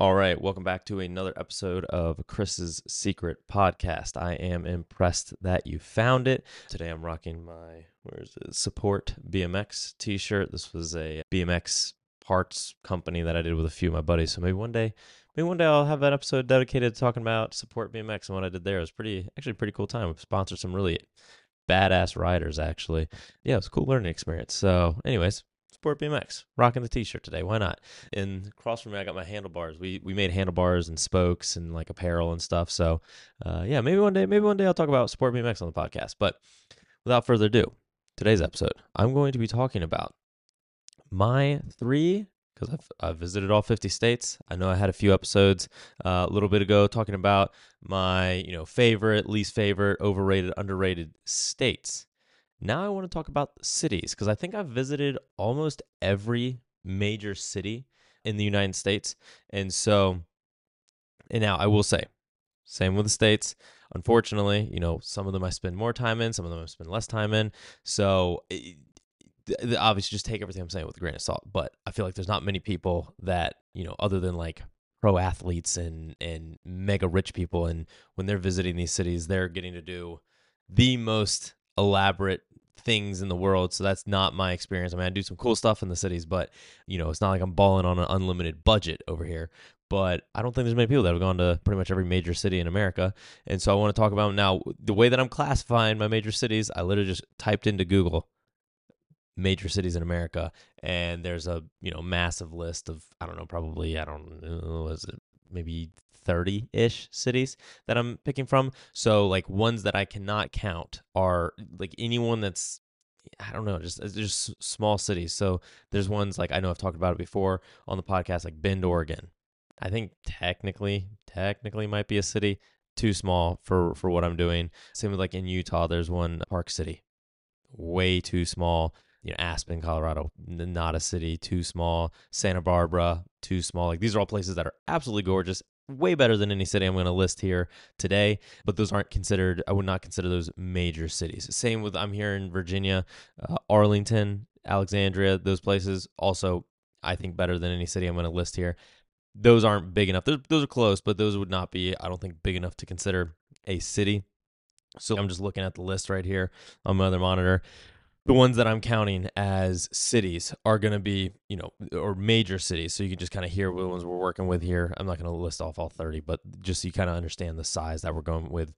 All right, welcome back to another episode of Chris's Secret Podcast. I am impressed that you found it. Today I'm rocking my where's it? Support BMX t-shirt. This was a BMX parts company that I did with a few of my buddies. So maybe one day, maybe one day I'll have an episode dedicated to talking about Support BMX and what I did there. It was pretty actually pretty cool time. We sponsored some really badass riders actually. Yeah, it was a cool learning experience. So, anyways, Sport BMX, rocking the T-shirt today. Why not? And across from me, I got my handlebars. We we made handlebars and spokes and like apparel and stuff. So, uh, yeah, maybe one day, maybe one day I'll talk about Sport BMX on the podcast. But without further ado, today's episode, I'm going to be talking about my three because I've, I've visited all 50 states. I know I had a few episodes uh, a little bit ago talking about my you know favorite, least favorite, overrated, underrated states. Now I want to talk about cities because I think I've visited almost every major city in the United States. And so, and now I will say, same with the states. Unfortunately, you know, some of them I spend more time in, some of them I spend less time in. So, eh, it, obviously, just take everything I'm saying with a grain of salt. But I feel like there's not many people that, you know, other than like pro athletes and and mega rich people and when they're visiting these cities they're getting to do the most elaborate things in the world. So that's not my experience. I mean, I do some cool stuff in the cities, but you know, it's not like I'm balling on an unlimited budget over here. But I don't think there's many people that have gone to pretty much every major city in America. And so I want to talk about now the way that I'm classifying my major cities. I literally just typed into Google major cities in America, and there's a you know massive list of I don't know probably I don't know was it maybe 30 ish cities that I'm picking from. So, like, ones that I cannot count are like anyone that's I don't know, just just small cities. So there's ones like I know I've talked about it before on the podcast, like Bend, Oregon. I think technically, technically might be a city. Too small for for what I'm doing. Same with like in Utah, there's one Park City, way too small. You know, Aspen, Colorado, not a city, too small. Santa Barbara, too small. Like these are all places that are absolutely gorgeous, way better than any city I'm going to list here today, but those aren't considered, I would not consider those major cities. Same with, I'm here in Virginia, uh, Arlington, Alexandria, those places also, I think, better than any city I'm going to list here. Those aren't big enough. Those, those are close, but those would not be, I don't think, big enough to consider a city. So I'm just looking at the list right here on my other monitor the ones that I'm counting as cities are going to be, you know, or major cities. So you can just kind of hear what ones we're working with here. I'm not going to list off all 30, but just so you kind of understand the size that we're going with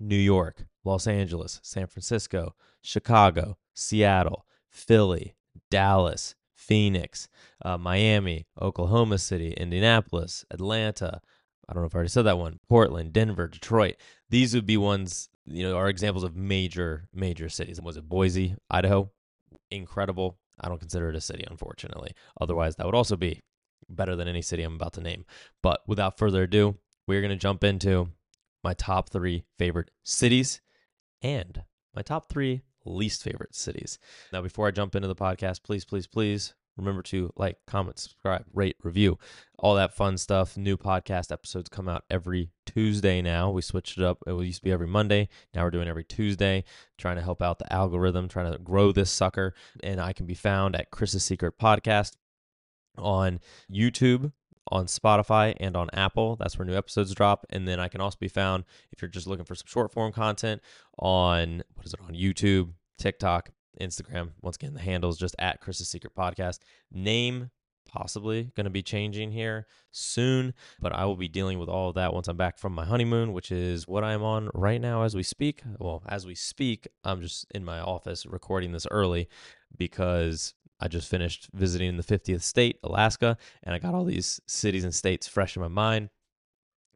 New York, Los Angeles, San Francisco, Chicago, Seattle, Philly, Dallas, Phoenix, uh, Miami, Oklahoma City, Indianapolis, Atlanta. I don't know if I already said that one. Portland, Denver, Detroit. These would be ones you know, are examples of major, major cities. Was it Boise, Idaho? Incredible. I don't consider it a city, unfortunately. Otherwise, that would also be better than any city I'm about to name. But without further ado, we're going to jump into my top three favorite cities and my top three least favorite cities. Now, before I jump into the podcast, please, please, please Remember to like, comment, subscribe, rate, review, all that fun stuff. New podcast episodes come out every Tuesday now. We switched it up. It used to be every Monday. Now we're doing every Tuesday, trying to help out the algorithm, trying to grow this sucker. And I can be found at Chris's Secret Podcast on YouTube, on Spotify, and on Apple. That's where new episodes drop. And then I can also be found if you're just looking for some short form content on what is it on YouTube, TikTok, Instagram. Once again, the handle is just at Chris's Secret Podcast. Name possibly going to be changing here soon, but I will be dealing with all of that once I'm back from my honeymoon, which is what I'm on right now as we speak. Well, as we speak, I'm just in my office recording this early because I just finished visiting the 50th state, Alaska, and I got all these cities and states fresh in my mind.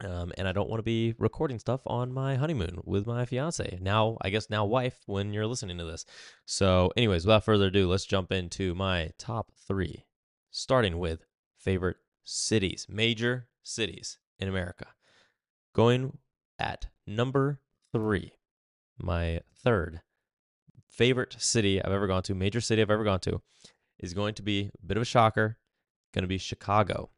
Um, and I don't want to be recording stuff on my honeymoon with my fiance. Now, I guess now wife when you're listening to this. So, anyways, without further ado, let's jump into my top three, starting with favorite cities, major cities in America. Going at number three, my third favorite city I've ever gone to, major city I've ever gone to, is going to be a bit of a shocker, going to be Chicago.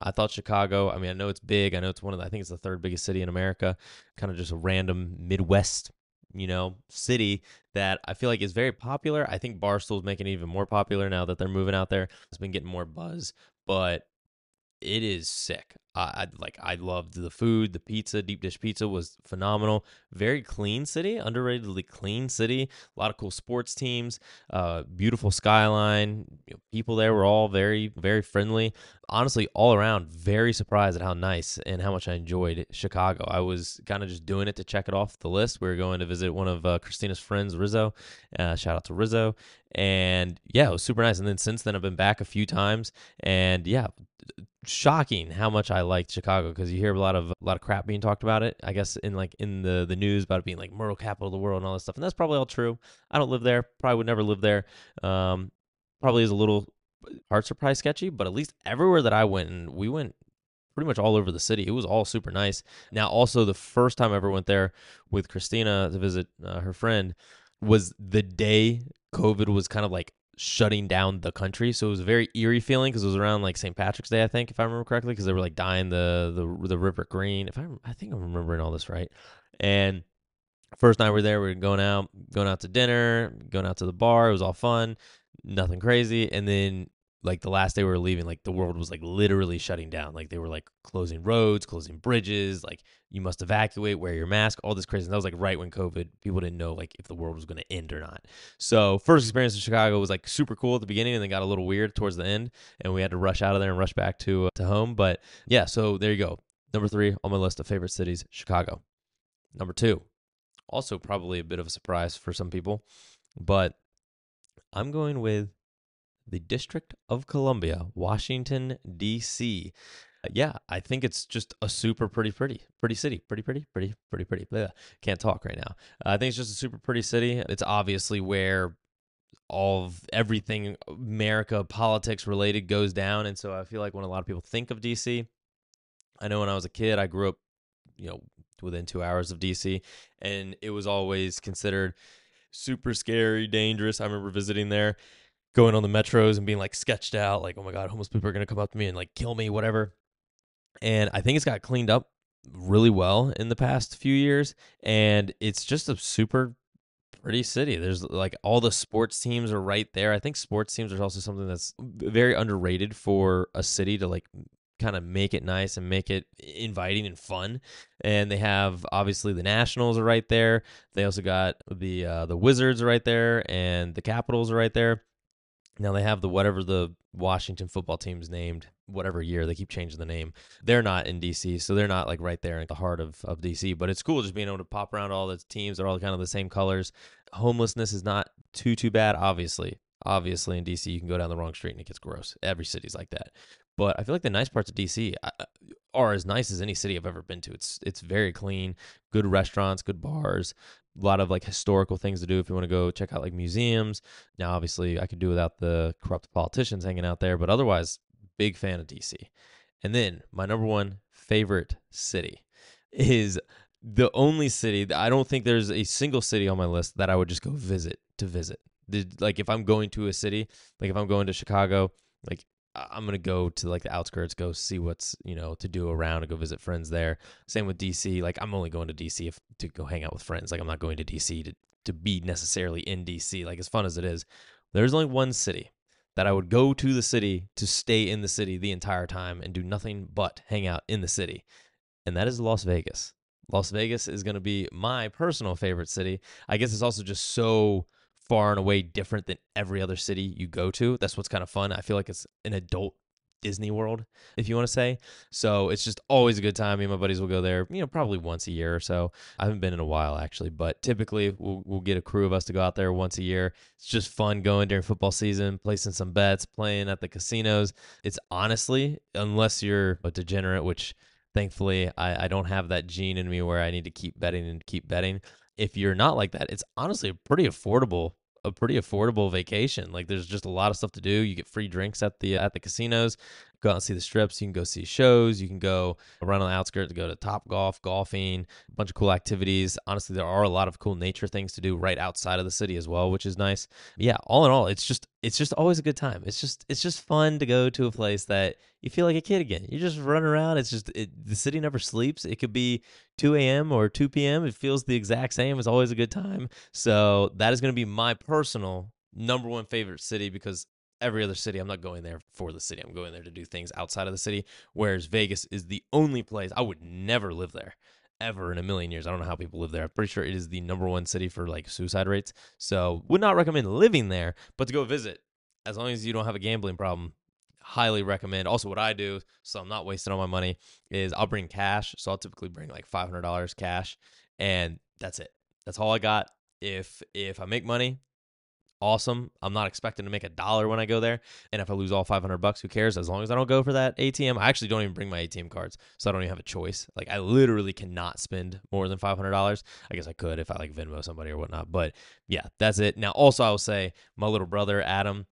I thought Chicago, I mean, I know it's big. I know it's one of the, I think it's the third biggest city in America, kind of just a random Midwest, you know, city that I feel like is very popular. I think Barstool's making it even more popular now that they're moving out there. It's been getting more buzz, but it is sick. I like I loved the food, the pizza, deep dish pizza was phenomenal. Very clean city, underratedly clean city. A lot of cool sports teams, uh, beautiful skyline. You know, people there were all very very friendly. Honestly, all around, very surprised at how nice and how much I enjoyed Chicago. I was kind of just doing it to check it off the list. We were going to visit one of uh, Christina's friends, Rizzo. Uh, shout out to Rizzo, and yeah, it was super nice. And then since then, I've been back a few times, and yeah shocking how much I liked Chicago because you hear a lot of a lot of crap being talked about it. I guess in like in the the news about it being like moral capital of the world and all this stuff, and that's probably all true. I don't live there. Probably would never live there. Um, probably is a little parts are probably sketchy, but at least everywhere that I went, and we went pretty much all over the city. It was all super nice. Now, also the first time I ever went there with Christina to visit uh, her friend was the day COVID was kind of like shutting down the country. So it was a very eerie feeling because it was around like St. Patrick's Day, I think, if I remember correctly, because they were like dyeing the the the river green. If I I think I'm remembering all this right. And first night we are there, we're going out, going out to dinner, going out to the bar. It was all fun, nothing crazy. And then like the last day we were leaving, like the world was like literally shutting down. Like they were like closing roads, closing bridges. Like you must evacuate, wear your mask, all this crazy. And that was like right when COVID, people didn't know like if the world was going to end or not. So first experience in Chicago was like super cool at the beginning, and then got a little weird towards the end, and we had to rush out of there and rush back to uh, to home. But yeah, so there you go. Number three on my list of favorite cities, Chicago. Number two, also probably a bit of a surprise for some people, but I'm going with the District of Columbia, Washington, D.C. Uh, yeah, I think it's just a super pretty, pretty, pretty city. Pretty, pretty, pretty, pretty, pretty. Blah. Can't talk right now. Uh, I think it's just a super pretty city. It's obviously where all of everything America politics related goes down. And so I feel like when a lot of people think of DC, I know when I was a kid, I grew up, you know, within two hours of DC, and it was always considered super scary, dangerous. I remember visiting there going on the metros and being like sketched out, like, oh my God, homeless people are going to come up to me and like kill me, whatever. And I think it's got cleaned up really well in the past few years. And it's just a super pretty city. There's like all the sports teams are right there. I think sports teams are also something that's very underrated for a city to like kind of make it nice and make it inviting and fun. And they have obviously the Nationals are right there. They also got the uh, the Wizards are right there, and the Capitals are right there. Now they have the whatever the Washington football team's named, whatever year they keep changing the name. They're not in DC, so they're not like right there in the heart of, of DC. But it's cool just being able to pop around all the teams. They're all kind of the same colors. Homelessness is not too too bad, obviously. Obviously, in DC, you can go down the wrong street and it gets gross. Every city's like that. But I feel like the nice parts of DC are as nice as any city I've ever been to. It's it's very clean, good restaurants, good bars, a lot of like historical things to do if you want to go check out like museums. Now, obviously, I could do without the corrupt politicians hanging out there, but otherwise, big fan of DC. And then my number one favorite city is the only city that I don't think there's a single city on my list that I would just go visit to visit. Like if I'm going to a city, like if I'm going to Chicago, like I'm gonna go to like the outskirts, go see what's you know to do around, and go visit friends there. Same with DC. Like I'm only going to DC if to go hang out with friends. Like I'm not going to DC to to be necessarily in DC. Like as fun as it is, there's only one city that I would go to the city to stay in the city the entire time and do nothing but hang out in the city, and that is Las Vegas. Las Vegas is to be my personal favorite city. I guess it's also just so far and away different than every other city you go to. That's what's kind of fun. I feel like it's an adult Disney World, if you want to say. So it's just always a good time. Me and my buddies will go there, you know, probably once a year or so. I haven't been in a while actually, but typically we'll, we'll get a crew of us to go out there once a year. It's just fun going during football season, placing some bets, playing at the casinos. It's honestly, unless you're a degenerate, which thankfully I, I don't have that gene in me where I need to keep betting and keep betting if you're not like that, it's honestly a pretty affordable a pretty affordable vacation. Like there's just a lot of stuff to do. You get free drinks at the at the casinos. Go out and see the strips. You can go see shows. You can go around on the outskirts go to Top Golf, golfing, a bunch of cool activities. Honestly, there are a lot of cool nature things to do right outside of the city as well, which is nice. Yeah, all in all, it's just it's just always a good time. It's just it's just fun to go to a place that you feel like a kid again. You just run around. It's just it, the city never sleeps. It could be 2 a.m. or 2 p.m. It feels the exact same. It's always a good time. So that is going to be my personal number one favorite city because every other city, I'm not going there for the city. I'm going there to do things outside of the city. Whereas Vegas is the only place I would never live there ever in a million years. I don't know how people live there. I'm pretty sure it is the number one city for like suicide rates. So would not recommend living there, but to go visit, as long as you don't have a gambling problem, highly recommend. Also, what I do, so I'm not wasting all my money, is I'll bring cash. So I'll typically bring like five hundred dollars cash, and that's it. That's all I got. If if I make money, awesome. I'm not expecting to make a dollar when I go there. And if I lose all 500 bucks, who cares? As long as I don't go for that ATM, I actually don't even bring my ATM cards. So I don't even have a choice. Like I literally cannot spend more than $500. I guess I could if I like Venmo somebody or whatnot. But yeah, that's it. Now, also, I will say my little brother, Adam,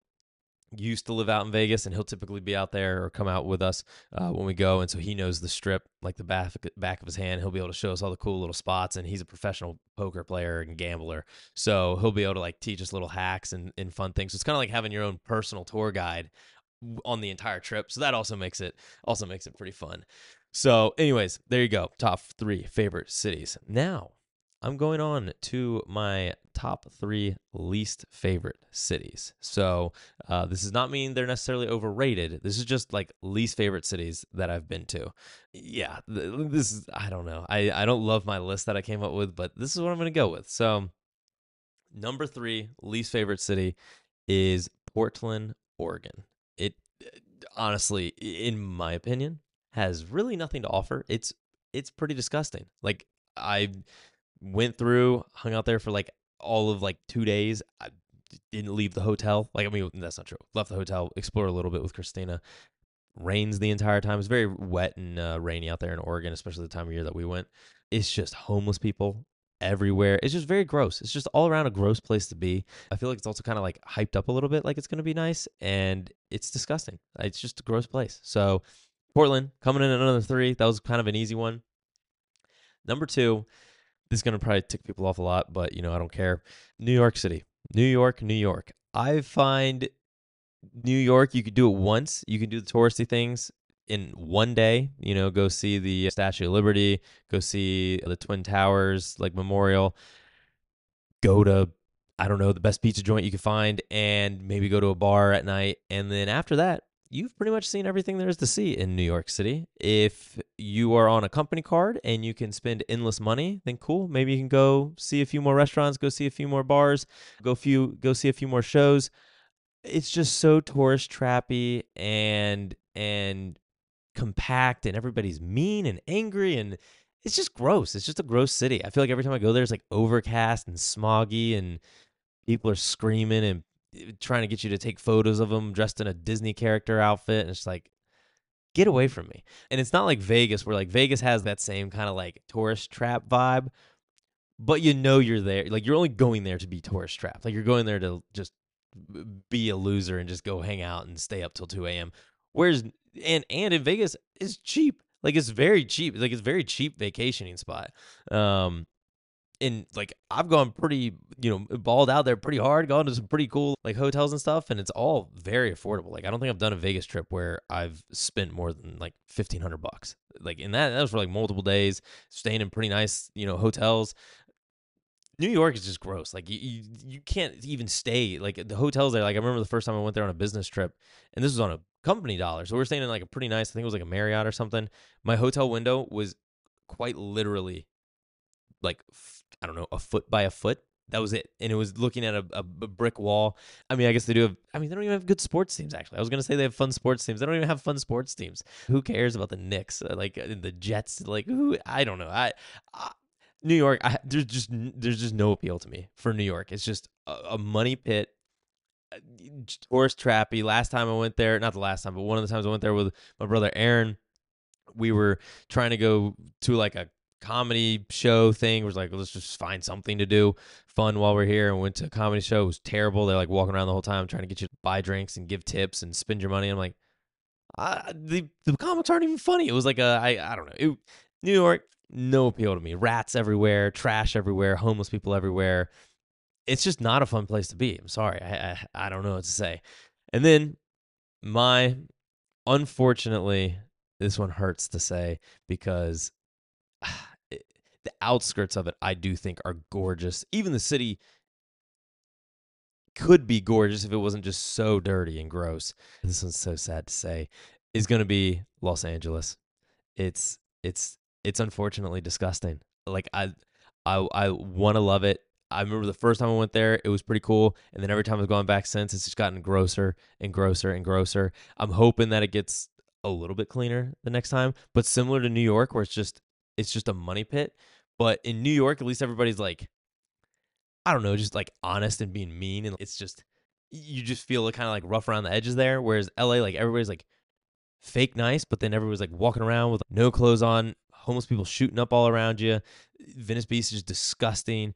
used to live out in Vegas, and he'll typically be out there or come out with us uh, when we go. And so he knows the strip like the back back of his hand. He'll be able to show us all the cool little spots, and he's a professional poker player and gambler, so he'll be able to like teach us little hacks and, and fun things. So it's kind of like having your own personal tour guide on the entire trip. So that also makes it also makes it pretty fun. So, anyways, there you go. Top three favorite cities. Now I'm going on to my top three least favorite cities. So uh, this does not mean they're necessarily overrated. This is just like least favorite cities that I've been to. Yeah, this is I don't know. I I don't love my list that I came up with, but this is what I'm going to go with. So number three least favorite city is Portland, Oregon. It honestly, in my opinion, has really nothing to offer. It's it's pretty disgusting. Like I went through, hung out there for like all of like two days. I didn't leave the hotel. Like, I mean, that's not true. Left the hotel, explored a little bit with Christina. Rains the entire time. It's very wet and uh, rainy out there in Oregon, especially the time of year that we went. It's just homeless people everywhere. It's just very gross. It's just all around a gross place to be. I feel like it's also kind of like hyped up a little bit, like it's going to be nice, and it's disgusting. It's just a gross place. So, Portland coming in at another three. That was kind of an easy one. Number two, this is going to probably tick people off a lot, but you know, I don't care. New York City. New York, New York. I find New York, you could do it once. You can do the touristy things in one day. You know, go see the Statue of Liberty, go see the Twin Towers, like Memorial, go to I don't know the best pizza joint you can find, and maybe go to a bar at night. And then after that, you've pretty much seen everything there is to see in New York City. If you are on a company card and you can spend endless money, then cool. Maybe you can go see a few more restaurants, go see a few more bars, go few go see a few more shows. It's just so tourist trappy and and compact and everybody's mean and angry and it's just gross. It's just a gross city. I feel like every time I go there it's like overcast and smoggy and people are screaming and trying to get you to take photos of them dressed in a Disney character outfit. And it's like, get away from me. And it's not like Vegas, where like Vegas has that same kind of like tourist trap vibe, but you know you're there. Like you're only going there to be tourist trapped. Like you're going there to just be a loser and just go hang out and stay up till 2 a.m. Whereas, and, and in Vegas, is cheap. Like it's very cheap. Like it's very cheap vacationing spot. Um, and like I've gone pretty, you know, balled out there pretty hard, gone to some pretty cool like hotels and stuff, and it's all very affordable. Like I don't think I've done a Vegas trip where I've spent more than like fifteen hundred bucks. Like in that that was for like multiple days, staying in pretty nice, you know, hotels. New York is just gross. Like you, you, you can't even stay. Like the hotels there. Like I remember the first time I went there on a business trip, and this was on a company dollar, so we are staying in like a pretty nice. I think it was like a Marriott or something. My hotel window was quite literally like I don't know, a foot by a foot. That was it, and it was looking at a, a, brick wall. I mean, I guess they do have. I mean, they don't even have good sports teams. Actually, I was gonna say they have fun sports teams. They don't even have fun sports teams. Who cares about the Knicks? Uh, like uh, the Jets? Like who? I don't know. I, I New York. I, there's just there's just no appeal to me for New York. It's just a, a money pit uh, tourist trappy. Last time I went there, not the last time, but one of the times I went there with my brother Aaron, we were trying to go to like a comedy show thing. was like, let's just find something to do fun while we're here. And went to a comedy show. It was terrible. They're like walking around the whole time trying to get you to buy drinks and give tips and spend your money. I'm like, the the comics aren't even funny. It was like a I I don't know. It, New York, no appeal to me. Rats everywhere, trash everywhere, homeless people everywhere. It's just not a fun place to be. I'm sorry. I I, I don't know what to say. And then my unfortunately, this one hurts to say because the outskirts of it, I do think are gorgeous. Even the city, could be gorgeous if it wasn't just so dirty and gross. This one's so sad to say. Is going to be Los Angeles. It's it's it's unfortunately disgusting. Like I I I want to love it. I remember the first time I went there, it was pretty cool, and then every time I've gone back since, it's just gotten grosser and grosser and grosser. I'm hoping that it gets a little bit cleaner the next time, but similar to New York, where it's just it's just a money pit. But in New York, at least everybody's like I don't know, just like honest and being mean. And it's just, you just feel kind of like rough around the edges there. Whereas LA, like everybody's like fake nice, but then everybody's like walking around with no clothes on, homeless people shooting up all around you. Venice Beach is just disgusting.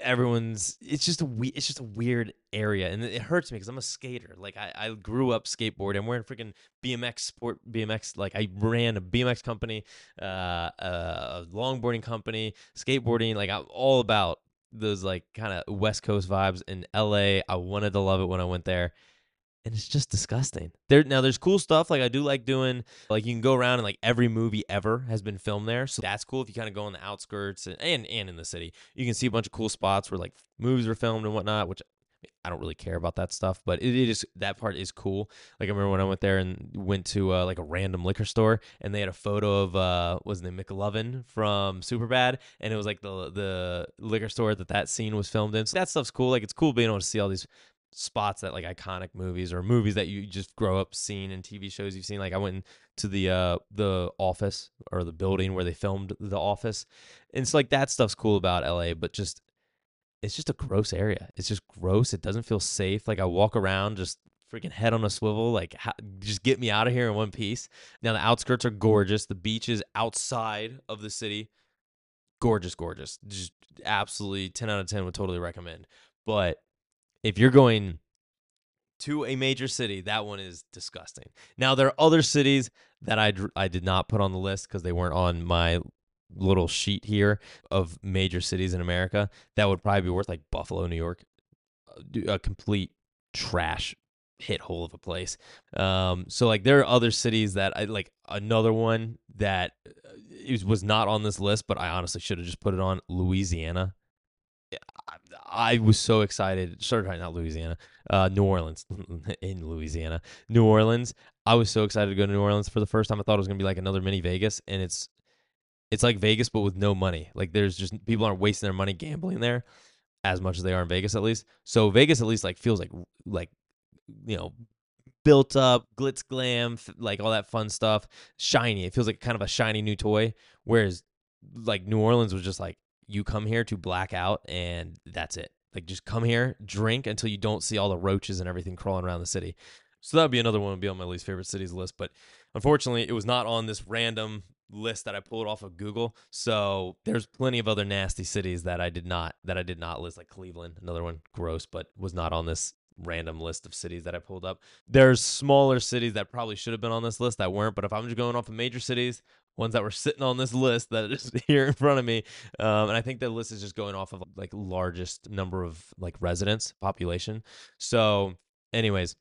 Everyone's it's just a we it's just a weird area and it hurts me because I'm a skater. Like I, I grew up skateboarding. I'm wearing freaking BMX sport BMX. Like I ran a BMX company, uh, a longboarding company, skateboarding. Like I'm all about those like kind of West Coast vibes in LA. I wanted to love it when I went there. And it's just disgusting. There now there's cool stuff. Like I do like doing like you can go around and like every movie ever has been filmed there. So that's cool if you kind of go on the outskirts and, and and in the city. You can see a bunch of cool spots where like movies were filmed and whatnot, which I don't really care about that stuff, but it, it is that part is cool. Like I remember when I went there and went to uh, like a random liquor store, and they had a photo of uh, was the McLovin from Superbad, and it was like the the liquor store that that scene was filmed in. So that stuff's cool. Like it's cool being able to see all these spots that like iconic movies or movies that you just grow up seeing in TV shows you've seen. Like I went to the uh the office or the building where they filmed The Office, and it's like that stuff's cool about LA, but just it's just a gross area. It's just gross. It doesn't feel safe. Like I walk around just freaking head on a swivel. Like just get me out of here in one piece. Now the outskirts are gorgeous. The beaches outside of the city, gorgeous, gorgeous. Just absolutely ten out of ten would totally recommend. But if you're going to a major city, that one is disgusting. Now there are other cities that I I did not put on the list because they weren't on my little sheet here of major cities in America, that would probably be worth like Buffalo, New York, uh, a complete trash hit hole of a place. Um, so like there are other cities that I like. Another one that uh, was not on this list, but I honestly should have just put it on Louisiana. I, was so excited. Sorry, not Louisiana, uh, New Orleans, in Louisiana, New Orleans. I was so excited to go to New Orleans for the first time. I thought it was gonna be like another mini Vegas, and it's it's like Vegas but with no money. Like there's just people aren't wasting their money gambling there as much as they are in Vegas at least. So Vegas at least like feels like like you know built up glitz glam like all that fun stuff shiny it feels like kind of a shiny new toy whereas like new orleans was just like you come here to black out and that's it like just come here drink until you don't see all the roaches and everything crawling around the city so that would be another one would be on my least favorite cities list but unfortunately it was not on this random list that I pulled off of Google. So there's plenty of other nasty cities that I did not that I did not list, like Cleveland, another one gross, but was not on this random list of cities that I pulled up. There's smaller cities that probably should have been on this list that weren't, but if I'm just going off of major cities, ones that were sitting on this list that is here in front of me, um, and I think the list is just going off of like largest number of like residents population. So, anyways,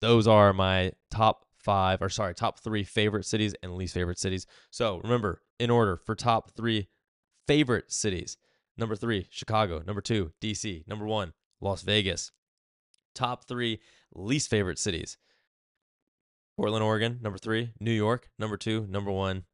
those are my top five, or sorry, top three favorite cities and least favorite cities. So remember, in order for top three favorite cities number three, Chicago. Number two, DC. Number one, Las Vegas. Top three least favorite cities Portland, Oregon. Number three, New York. Number two, number one,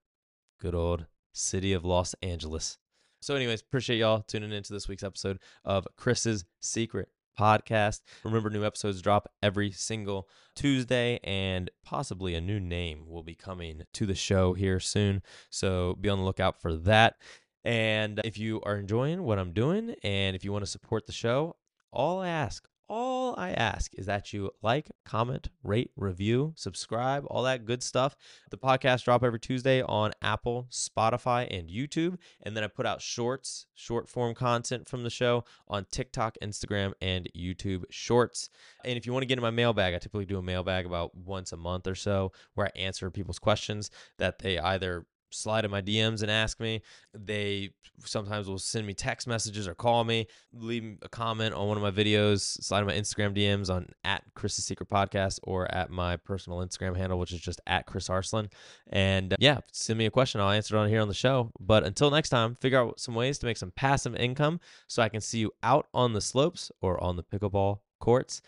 good old city of Los Angeles. So, anyways, appreciate y'all tuning into this week's episode of Chris's Secret podcast. Remember, new episodes drop every single Tuesday, and possibly a new name will be coming to the show here soon. So be on the lookout for that. And if you are enjoying what I'm doing, and if you want to support the show, all I ask, all I ask is that you like, comment, rate, review, subscribe, all that good stuff. The podcast drop every Tuesday on Apple, Spotify, and YouTube, and then I put out shorts, short form content from the show on TikTok, Instagram, and YouTube Shorts. And if you want to get in my mailbag, I typically do a mailbag about once a month or so where I answer people's questions that they either slide in my DMs and ask me. They sometimes will send me text messages or call me, leave a comment on one of my videos, slide in my Instagram DMs on at Chris's Secret Podcast or at my personal Instagram handle, which is just at Chris Arslan. And uh, yeah, send me a question. I'll answer it on here on the show. But until next time, figure out some ways to make some passive income so I can see you out on the slopes or on the pickleball courts